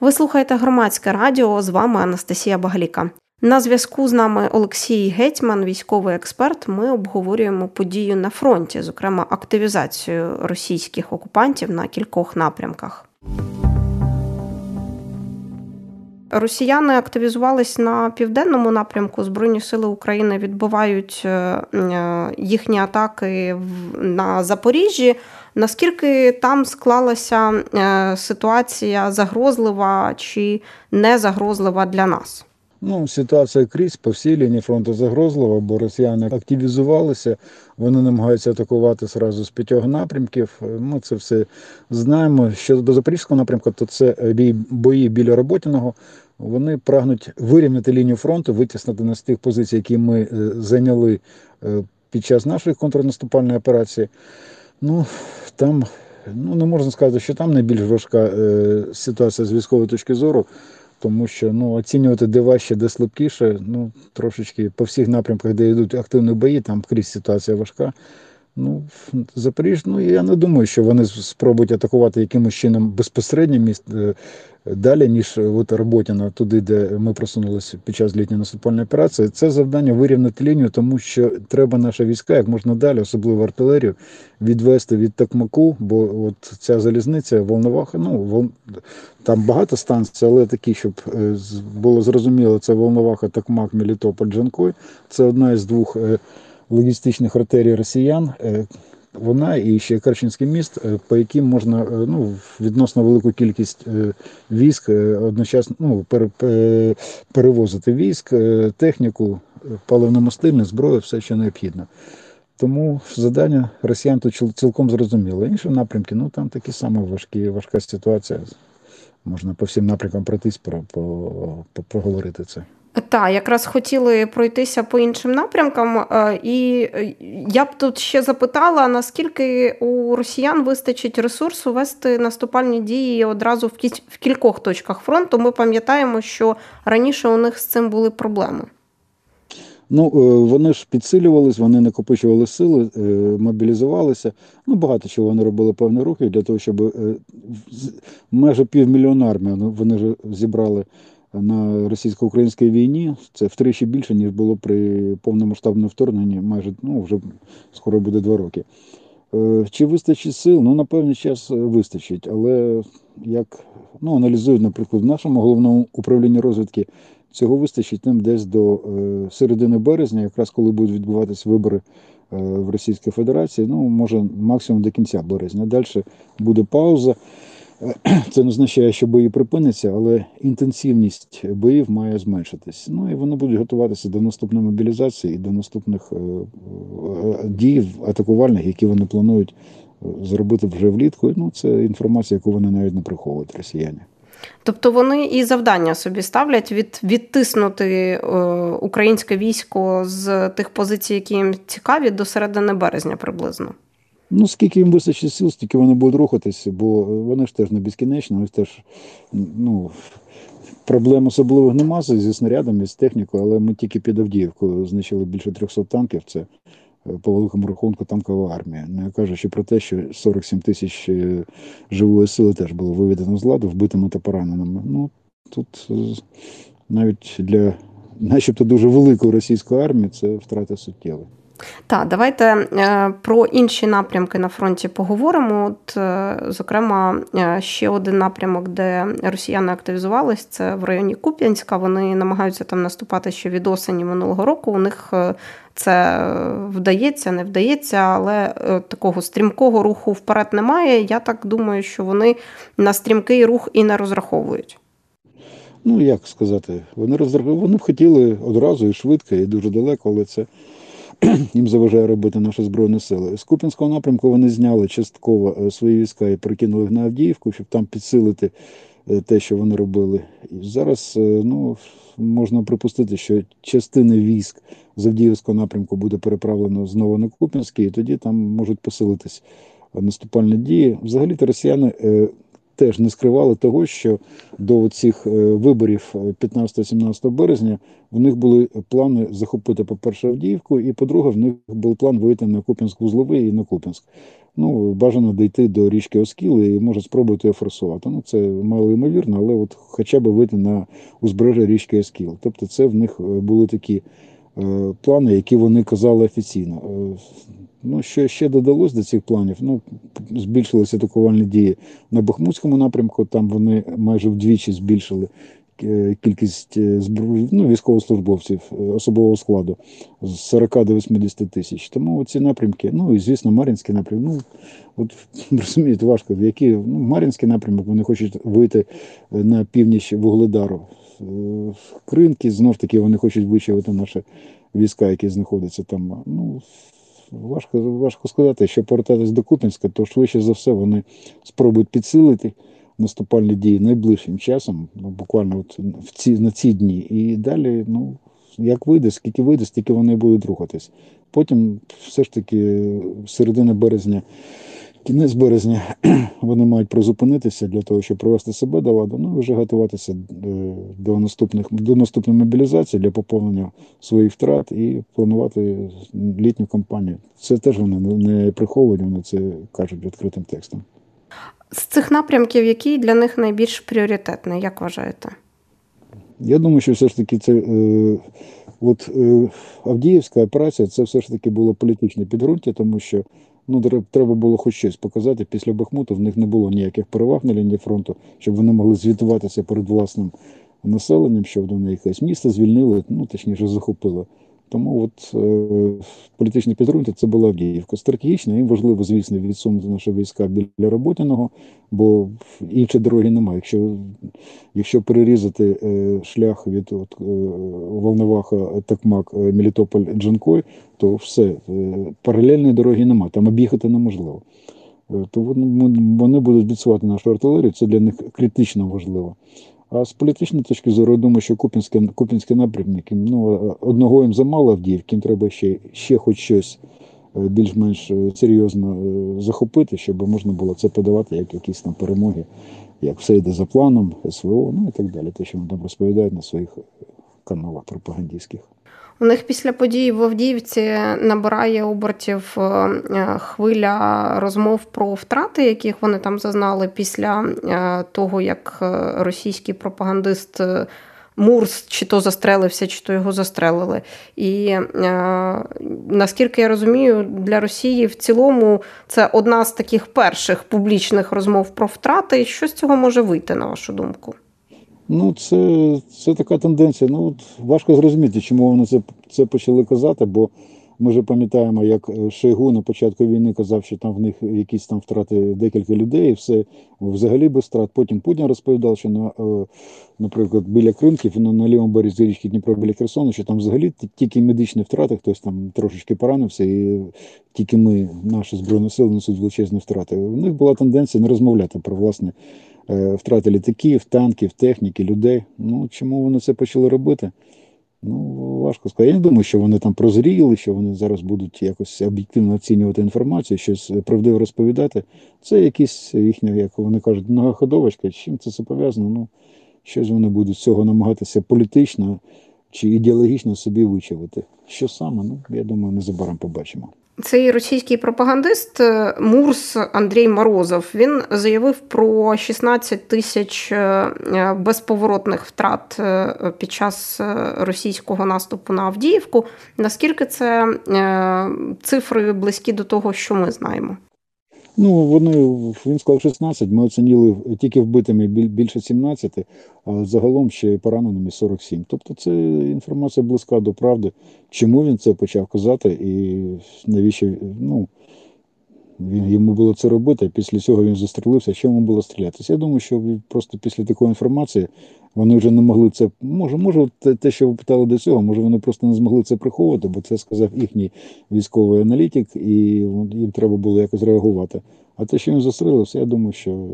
Ви слухаєте громадське радіо. З вами Анастасія Багаліка. На зв'язку з нами Олексій Гетьман, військовий експерт. Ми обговорюємо подію на фронті, зокрема активізацію російських окупантів на кількох напрямках. Росіяни активізувались на південному напрямку. Збройні сили України відбувають е, е, їхні атаки на Запоріжжі. Наскільки там склалася е, ситуація загрозлива чи не загрозлива для нас? Ну, ситуація крізь по всій лінії фронту загрозлива, бо росіяни активізувалися, вони намагаються атакувати зразу з п'ятьох напрямків. Ми це все знаємо. Щодо до Запорізького напрямку, то це бої біля Роботіного. Вони прагнуть вирівняти лінію фронту, витіснити нас з тих позицій, які ми е, зайняли е, під час нашої контрнаступальної операції. Ну там ну не можна сказати, що там найбільш важка е, ситуація з військової точки зору, тому що ну оцінювати де важче, де слабкіше, ну трошечки по всіх напрямках, де йдуть активні бої, там крізь ситуація важка. Ну, Запоріж, ну я не думаю, що вони спробують атакувати якимось чином безпосередньо міст е, далі, ніж от Роботіна, туди, де ми просунулися під час літньої наступальної операції. Це завдання вирівняти лінію, тому що треба наші війська як можна далі, особливо артилерію, відвести від Токмаку, бо от ця залізниця, Волноваха, ну вол... там багато станцій, але такі, щоб е, було зрозуміло, це Волноваха, Токмак, Мелітополь, Джанкой. Це одна із двох. Логістичних артерій росіян. Е, вона і ще Керченський міст, е, по яким можна е, ну, відносно велику кількість військ одночасно ну, перевозити військ, техніку, паливно-мастильне, зброю, все, що необхідно. Тому завдання росіян тут цілком зрозуміло. Інші напрямки, ну там такі самі важкі, важка ситуація. Можна по всім напрямкам пройтись, про, про, про, проговорити це. Так, якраз хотіли пройтися по іншим напрямкам, е, і е, я б тут ще запитала, наскільки у росіян вистачить ресурсу вести наступальні дії одразу в кількох точках фронту. Ми пам'ятаємо, що раніше у них з цим були проблеми. Ну, е, вони ж підсилювались, вони накопичували сили, мобілізувалися. Ну, багато чого вони робили певні рухи для того, щоб майже півмільйона армії ну, вони вже зібрали на російсько-українській війні це втричі більше, ніж було при повномасштабному вторгненні, майже ну, вже скоро буде два роки. Е, чи вистачить сил? Ну, на певний час вистачить, але як ну, аналізують, наприклад, в нашому головному управлінні розвідки, цього вистачить тим десь до е, середини березня, якраз коли будуть відбуватися вибори е, в Російській Федерації, ну, може максимум до кінця березня. Далі буде пауза. Це не означає, що бої припиняться, але інтенсивність боїв має зменшитись. Ну і вони будуть готуватися до наступної мобілізації і до наступних е, е, дій атакувальних, які вони планують е, зробити вже влітку. Ну це інформація, яку вони навіть не приховують росіяни. Тобто вони і завдання собі ставлять від відтиснути українське військо з тих позицій, які їм цікаві, до середини березня приблизно. Ну, скільки їм вистачить сил, стільки вони будуть рухатися, бо вони ж теж не безкінечні, них теж ну, проблем особливих нема зі снарядами, з технікою, але ми тільки під Авдіївкою знищили більше 300 танків. Це е, по великому рахунку танкова армія. Не кажучи про те, що 47 тисяч е, живої сили теж було виведено з ладу, вбитими та пораненими. Ну, тут е, навіть для начебто дуже великої російської армії це втрати суттєві. Так, давайте е, про інші напрямки на фронті поговоримо. От, е, Зокрема, е, ще один напрямок, де росіяни активізувались, це в районі Куп'янська. Вони намагаються там наступати ще від осені минулого року. У них це вдається, не вдається, але такого стрімкого руху вперед немає. Я так думаю, що вони на стрімкий рух і не розраховують. Ну, як сказати, вони розраховували, вони хотіли одразу і швидко, і дуже далеко, але це їм заважає робити наші збройні сили. З Купінського напрямку вони зняли частково е, свої війська і перекинули їх на Авдіївку, щоб там підсилити е, те, що вони робили. І зараз е, ну, можна припустити, що частина військ з Авдіївського напрямку буде переправлено знову на Купінський, і тоді там можуть посилитись наступальні дії. Взагалі-то росіяни теж не скривали того, що до цих виборів 15-17 березня в них були плани захопити, по-перше, Авдіївку, і по-друге, в них був план вийти на Куп'янськ-Вузловий і на Куп'янськ. Ну, бажано дійти до річки Оскіл і може спробувати його форсувати. Ну, це мало ймовірно, але от хоча б вийти на узбережжя річки Оскіл. Тобто, це в них були такі е, плани, які вони казали офіційно. Ну, що ще додалось до цих планів? Ну, збільшилися атакувальні дії на Бахмутському напрямку. Там вони майже вдвічі збільшили Е, кількість е, ну, військовослужбовців е, особового складу з 40 до 80 тисяч. Тому ці напрямки, ну і звісно, Мар'їнський напрямок. Ну от розумієте, важко, в які ну, Мар'їнський напрямок вони хочуть вийти на північ Вугледару. Кринки знов таки вони хочуть вичавити наші війська, які знаходяться там. Ну важко важко сказати, що повертатись до Купінська, то швидше за все вони спробують підсилити наступальні дії найближчим часом, ну, буквально от в ці, на ці дні. І далі, ну, як вийде, скільки вийде, стільки вони будуть рухатись. Потім, все ж таки, середина березня, кінець березня, вони мають призупинитися для того, щоб привести себе до ладу, ну і вже готуватися е, до наступних до наступної мобілізації для поповнення своїх втрат і планувати літню кампанію. Це теж вони не приховують, вони це кажуть відкритим текстом. З цих напрямків, який для них найбільш пріоритетний, як вважаєте? Я думаю, що все ж таки це е, от е, Авдіївська операція це все ж таки було політичне підґрунтя, тому що ну, треба було хоч щось показати. Після Бахмуту в них не було ніяких переваг на лінії фронту, щоб вони могли звітуватися перед власним населенням, що вони якесь місто звільнили, ну точніше захопили. Тому от е, політичне підґрунтя це була Авдіївка. Стратегічно їм важливо, звісно, відсунути наші війська біля Роботиного, бо іншої дороги немає. Якщо якщо перерізати е, шлях від от, е, Волноваха, Такмак, е, Мелітополь, Джанкой, то все, е, паралельної дороги немає, там об'їхати неможливо. Е, то вони будуть відсувати нашу артилерію, це для них критично важливо. А з політичної точки зору, я думаю, що Купінський, Купінський напрямки ну, одного їм замало Авдіївки, їм треба ще ще хоч щось е, більш-менш е, серйозно е, захопити, щоб можна було це подавати як якісь там перемоги, як все йде за планом, СВО, ну і так далі. Те, що вони там розповідають на своїх каналах пропагандистських. У них після подій в Авдіївці набирає обертів е, хвиля розмов про втрати, яких вони там зазнали після е, того, як е, російський пропагандист. Мурс чи то застрелився, чи то його застрелили. І е, наскільки я розумію, для Росії в цілому це одна з таких перших публічних розмов про втрати. Що з цього може вийти, на вашу думку? Ну, це це така тенденція. Ну, от Важко зрозуміти, чому вони це це почали казати, бо ми вже пам'ятаємо, як е, Шойгу на початку війни казав, що там в них якісь там втрати декілька людей, і все взагалі без втрат. Потім Путін розповідав, що на, е, наприклад, біля Кримків, на, на лівому березі річки Дніпро біля Херсону, що там взагалі тільки медичні втрати, хтось там трошечки поранився, і тільки ми, наші збройні сили, несуть величезні втрати. У них була тенденція не розмовляти про власне. Е, втрати літаків, танків, техніки, людей. Ну чому вони це почали робити? Ну, важко сказати. Я не думаю, що вони там прозріли, що вони зараз будуть якось об'єктивно оцінювати інформацію, щось правдиво розповідати. Це якісь їхня, як вони кажуть, многоходовочка. Чим це пов'язано? Ну, щось вони будуть з цього намагатися політично чи ідеологічно собі вичавити. Що саме? Ну, я думаю, незабаром побачимо. Цей російський пропагандист е, Мурс Андрій Морозов він заявив про 16 тисяч е, безповоротних втрат е, під час російського наступу на Авдіївку. Наскільки це цифри близькі до того, що ми знаємо? Ну, вони він сказав 16, Ми оцінили тільки вбитими більше 17, а загалом ще й пораненими 47. Тобто, це інформація близька до правди. Чому він це почав казати, і навіщо ну, він йому було це робити? Після цього він застрелився. Що йому було стрілятися? Я думаю, що просто після такої інформації вони вже не могли це. Може, може, те, що ви питали до цього, може вони просто не змогли це приховувати, бо це сказав їхній військовий аналітик, і їм треба було якось реагувати. А те, що він застрелився, я думаю, що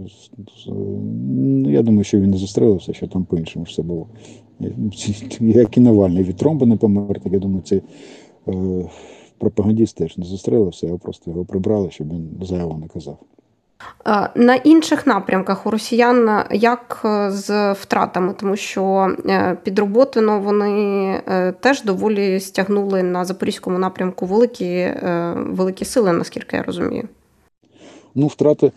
ну, я думаю, що він не застрелився, що там по-іншому все було. Як і Навальний від тромби не помер, так я думаю, цей е, пропагандіст теж не застрелився, а просто його прибрали, щоб він зайво не казав. На інших напрямках у росіян як з втратами, тому що під Роботино вони теж доволі стягнули на запорізькому напрямку великі великі сили, наскільки я розумію. Ну, втрати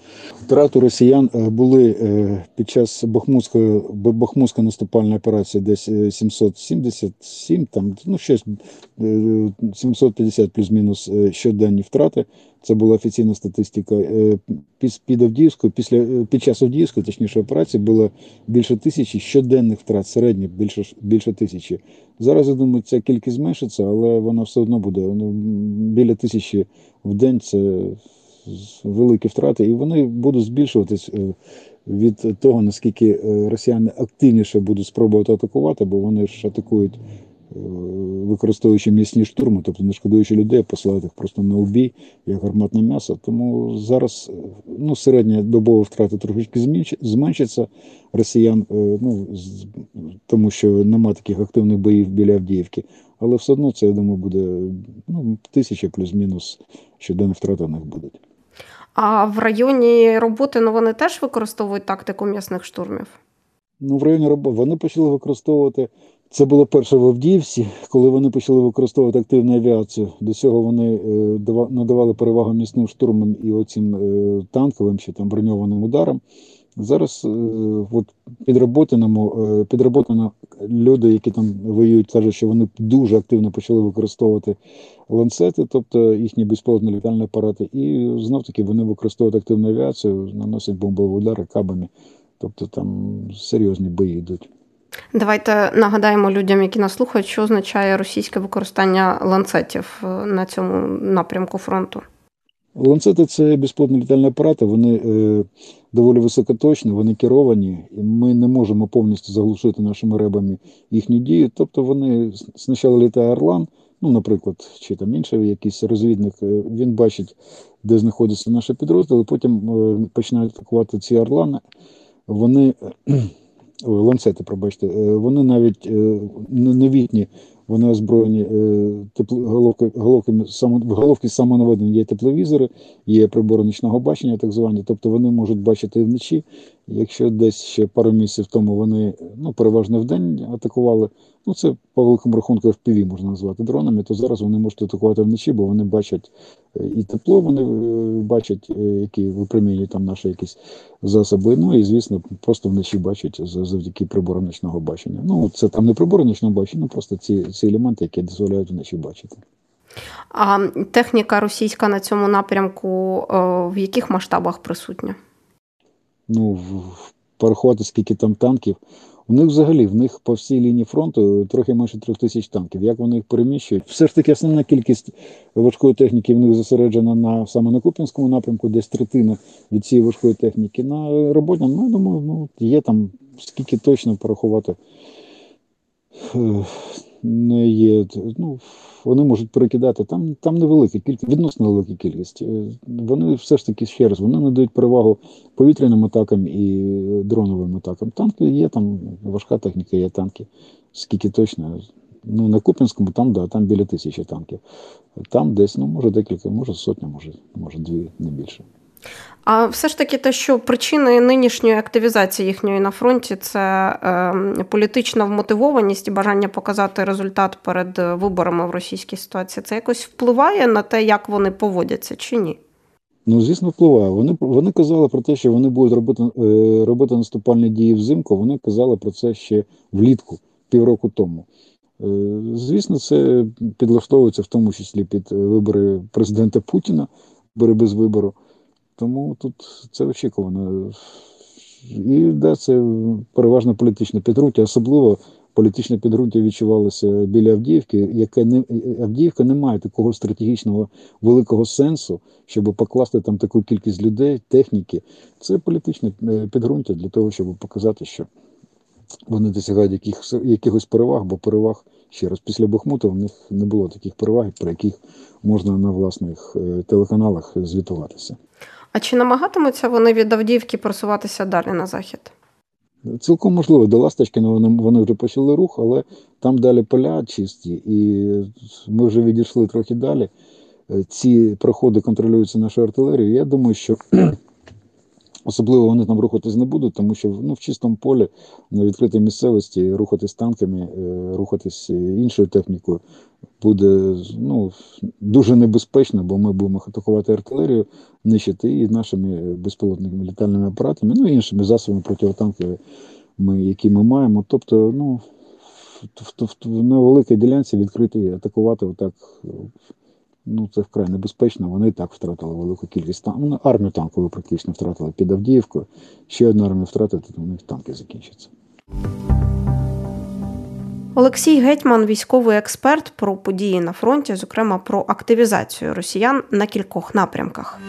втрати росіян е, були е, під час Бахмутської Бахмутської наступальної операції десь 777, е, там ну щось 750 плюс-мінус щоденні втрати. Це була офіційна статистика. Під Авдіївською, після під час Авдіївської, точніше операції, було більше тисячі щоденних втрат, середньо більше більше тисячі. Зараз я думаю, ця кількість зменшиться, але вона все одно буде. Ну, біля тисячі в день це великі втрати, і вони будуть збільшуватись е, від того, наскільки е, росіяни активніше будуть спробувати атакувати, бо вони ж атакують, е, використовуючи м'ясні штурми, тобто не шкодуючи людей, посилають їх просто на убій, як гарматне м'ясо. Тому зараз ну, середня добова втрата трошки зменшиться росіян, ну, тому що нема таких активних боїв біля Авдіївки. Але все одно це, я думаю, буде ну, тисяча плюс-мінус щоденних втрат у них будуть. А в районі роботи ну, вони теж використовують тактику м'ясних штурмів? Ну, в районі роботи вони почали використовувати. Це було перше в Авдіївці, коли вони почали використовувати активну авіацію. До цього вони е, надавали перевагу місним штурмам і оцим е, танковим чи там броньованим ударам. Зараз е, от підроботаному, е, підроботано люди, які там воюють, кажуть, що вони дуже активно почали використовувати ланцети, тобто їхні безпілотні літальні апарати, і знов таки вони використовують активну авіацію, наносять бомбові удари кабами. Тобто там серйозні бої йдуть. Давайте нагадаємо людям, які нас слухають, що означає російське використання ланцетів е, на цьому напрямку фронту. Ланцети це безплотні літальні апарати, вони е, доволі високоточні, вони керовані, і ми не можемо повністю заглушити нашими ребами їхню дію. Тобто вони спочатку літає Орлан, ну, наприклад, чи там інший якийсь розвідник, е, він бачить, де знаходяться наші підрозділи, потім е, починають атакувати ці орлани. Вони ланцети, пробачте, е, вони навіть е, новітні вони озброєні е, головки, головками головки самонаведення є тепловізори, є прибори нічного бачення, так звані. Тобто вони можуть бачити вночі. Якщо десь ще пару місяців тому вони ну, переважно в день атакували, ну це по великому рахунку FPV можна назвати дронами, то зараз вони можуть атакувати вночі, бо вони бачать е, і тепло, вони е, бачать, які випромінюють там наші якісь засоби. Ну і звісно, просто вночі бачать завдяки приборам нічного бачення. Ну це там не прибори нічного бачення, ну просто ці ці елементи, які дозволяють вночі бачити. А техніка російська на цьому напрямку е, в яких масштабах присутня? Ну, порахувати, скільки там танків. У них взагалі в них по всій лінії фронту трохи менше трьох тисяч танків. Як вони їх переміщують? Все ж таки, основна кількість важкої техніки в них зосереджена на саме на Куп'янському напрямку, десь третина від цієї важкої техніки. На роботням, ну я думаю, ну є там скільки точно порахувати. Не є. Ну, Вони можуть перекидати. Там там невелика кількість, відносно велика кількість. Вони все ж таки ще раз вони надають перевагу повітряним атакам і дроновим атакам. Танки є, там важка техніка, є танки. Скільки точно. Ну, на Купінському там, да, там біля тисячі танків. Там десь, ну, може, декілька, може сотня, може, може дві, не більше. А все ж таки, те, що причини нинішньої активізації їхньої на фронті це е, політична вмотивованість і бажання показати результат перед виборами в російській ситуації, це якось впливає на те, як вони поводяться, чи ні? Ну, звісно, впливає. Вони вони казали про те, що вони будуть робити е, робити наступальні дії взимку. Вони казали про це ще влітку, півроку тому. Е, звісно, це підлаштовується в тому числі під вибори президента Путіна, вибори без вибору. Тому тут це очікувано. І да, це переважно політичне підґрунтя, особливо політичне підґрунтя відчувалося біля Авдіївки, яке не Авдіївка не має такого стратегічного великого сенсу, щоб покласти там таку кількість людей, техніки. Це політичне е, підґрунтя для того, щоб показати, що вони досягають яких, якихось переваг, бо переваг ще раз після Бахмута в них не було таких переваг, про яких можна на власних е, телеканалах звітуватися. А чи намагатимуться вони від Авдіївки просуватися далі на захід? Цілком можливо, до Ласточки, вони, вони вже почали рух, але там далі поля чисті, і ми вже відійшли трохи далі. Ці проходи контролюються нашою артилерією. Я думаю, що Особливо вони там рухатись не будуть, тому що ну, в чистому полі на відкритій місцевості рухатись танками, е, рухатись іншою технікою буде ну, дуже небезпечно, бо ми будемо атакувати артилерію, нищити і нашими безпілотними літальними апаратами, ну і іншими засобами протитанковими, які ми маємо. Тобто, ну, в, в, в, на великій ділянці відкритій атакувати отак. Ну, це вкрай небезпечно. Вони так втратили велику кількість танків. Ну, армію танкову практично втратили під Авдіївкою. Ще одну армію втратити, то у них танки закінчаться. Олексій Гетьман, військовий експерт про події на фронті, зокрема про активізацію росіян на кількох напрямках.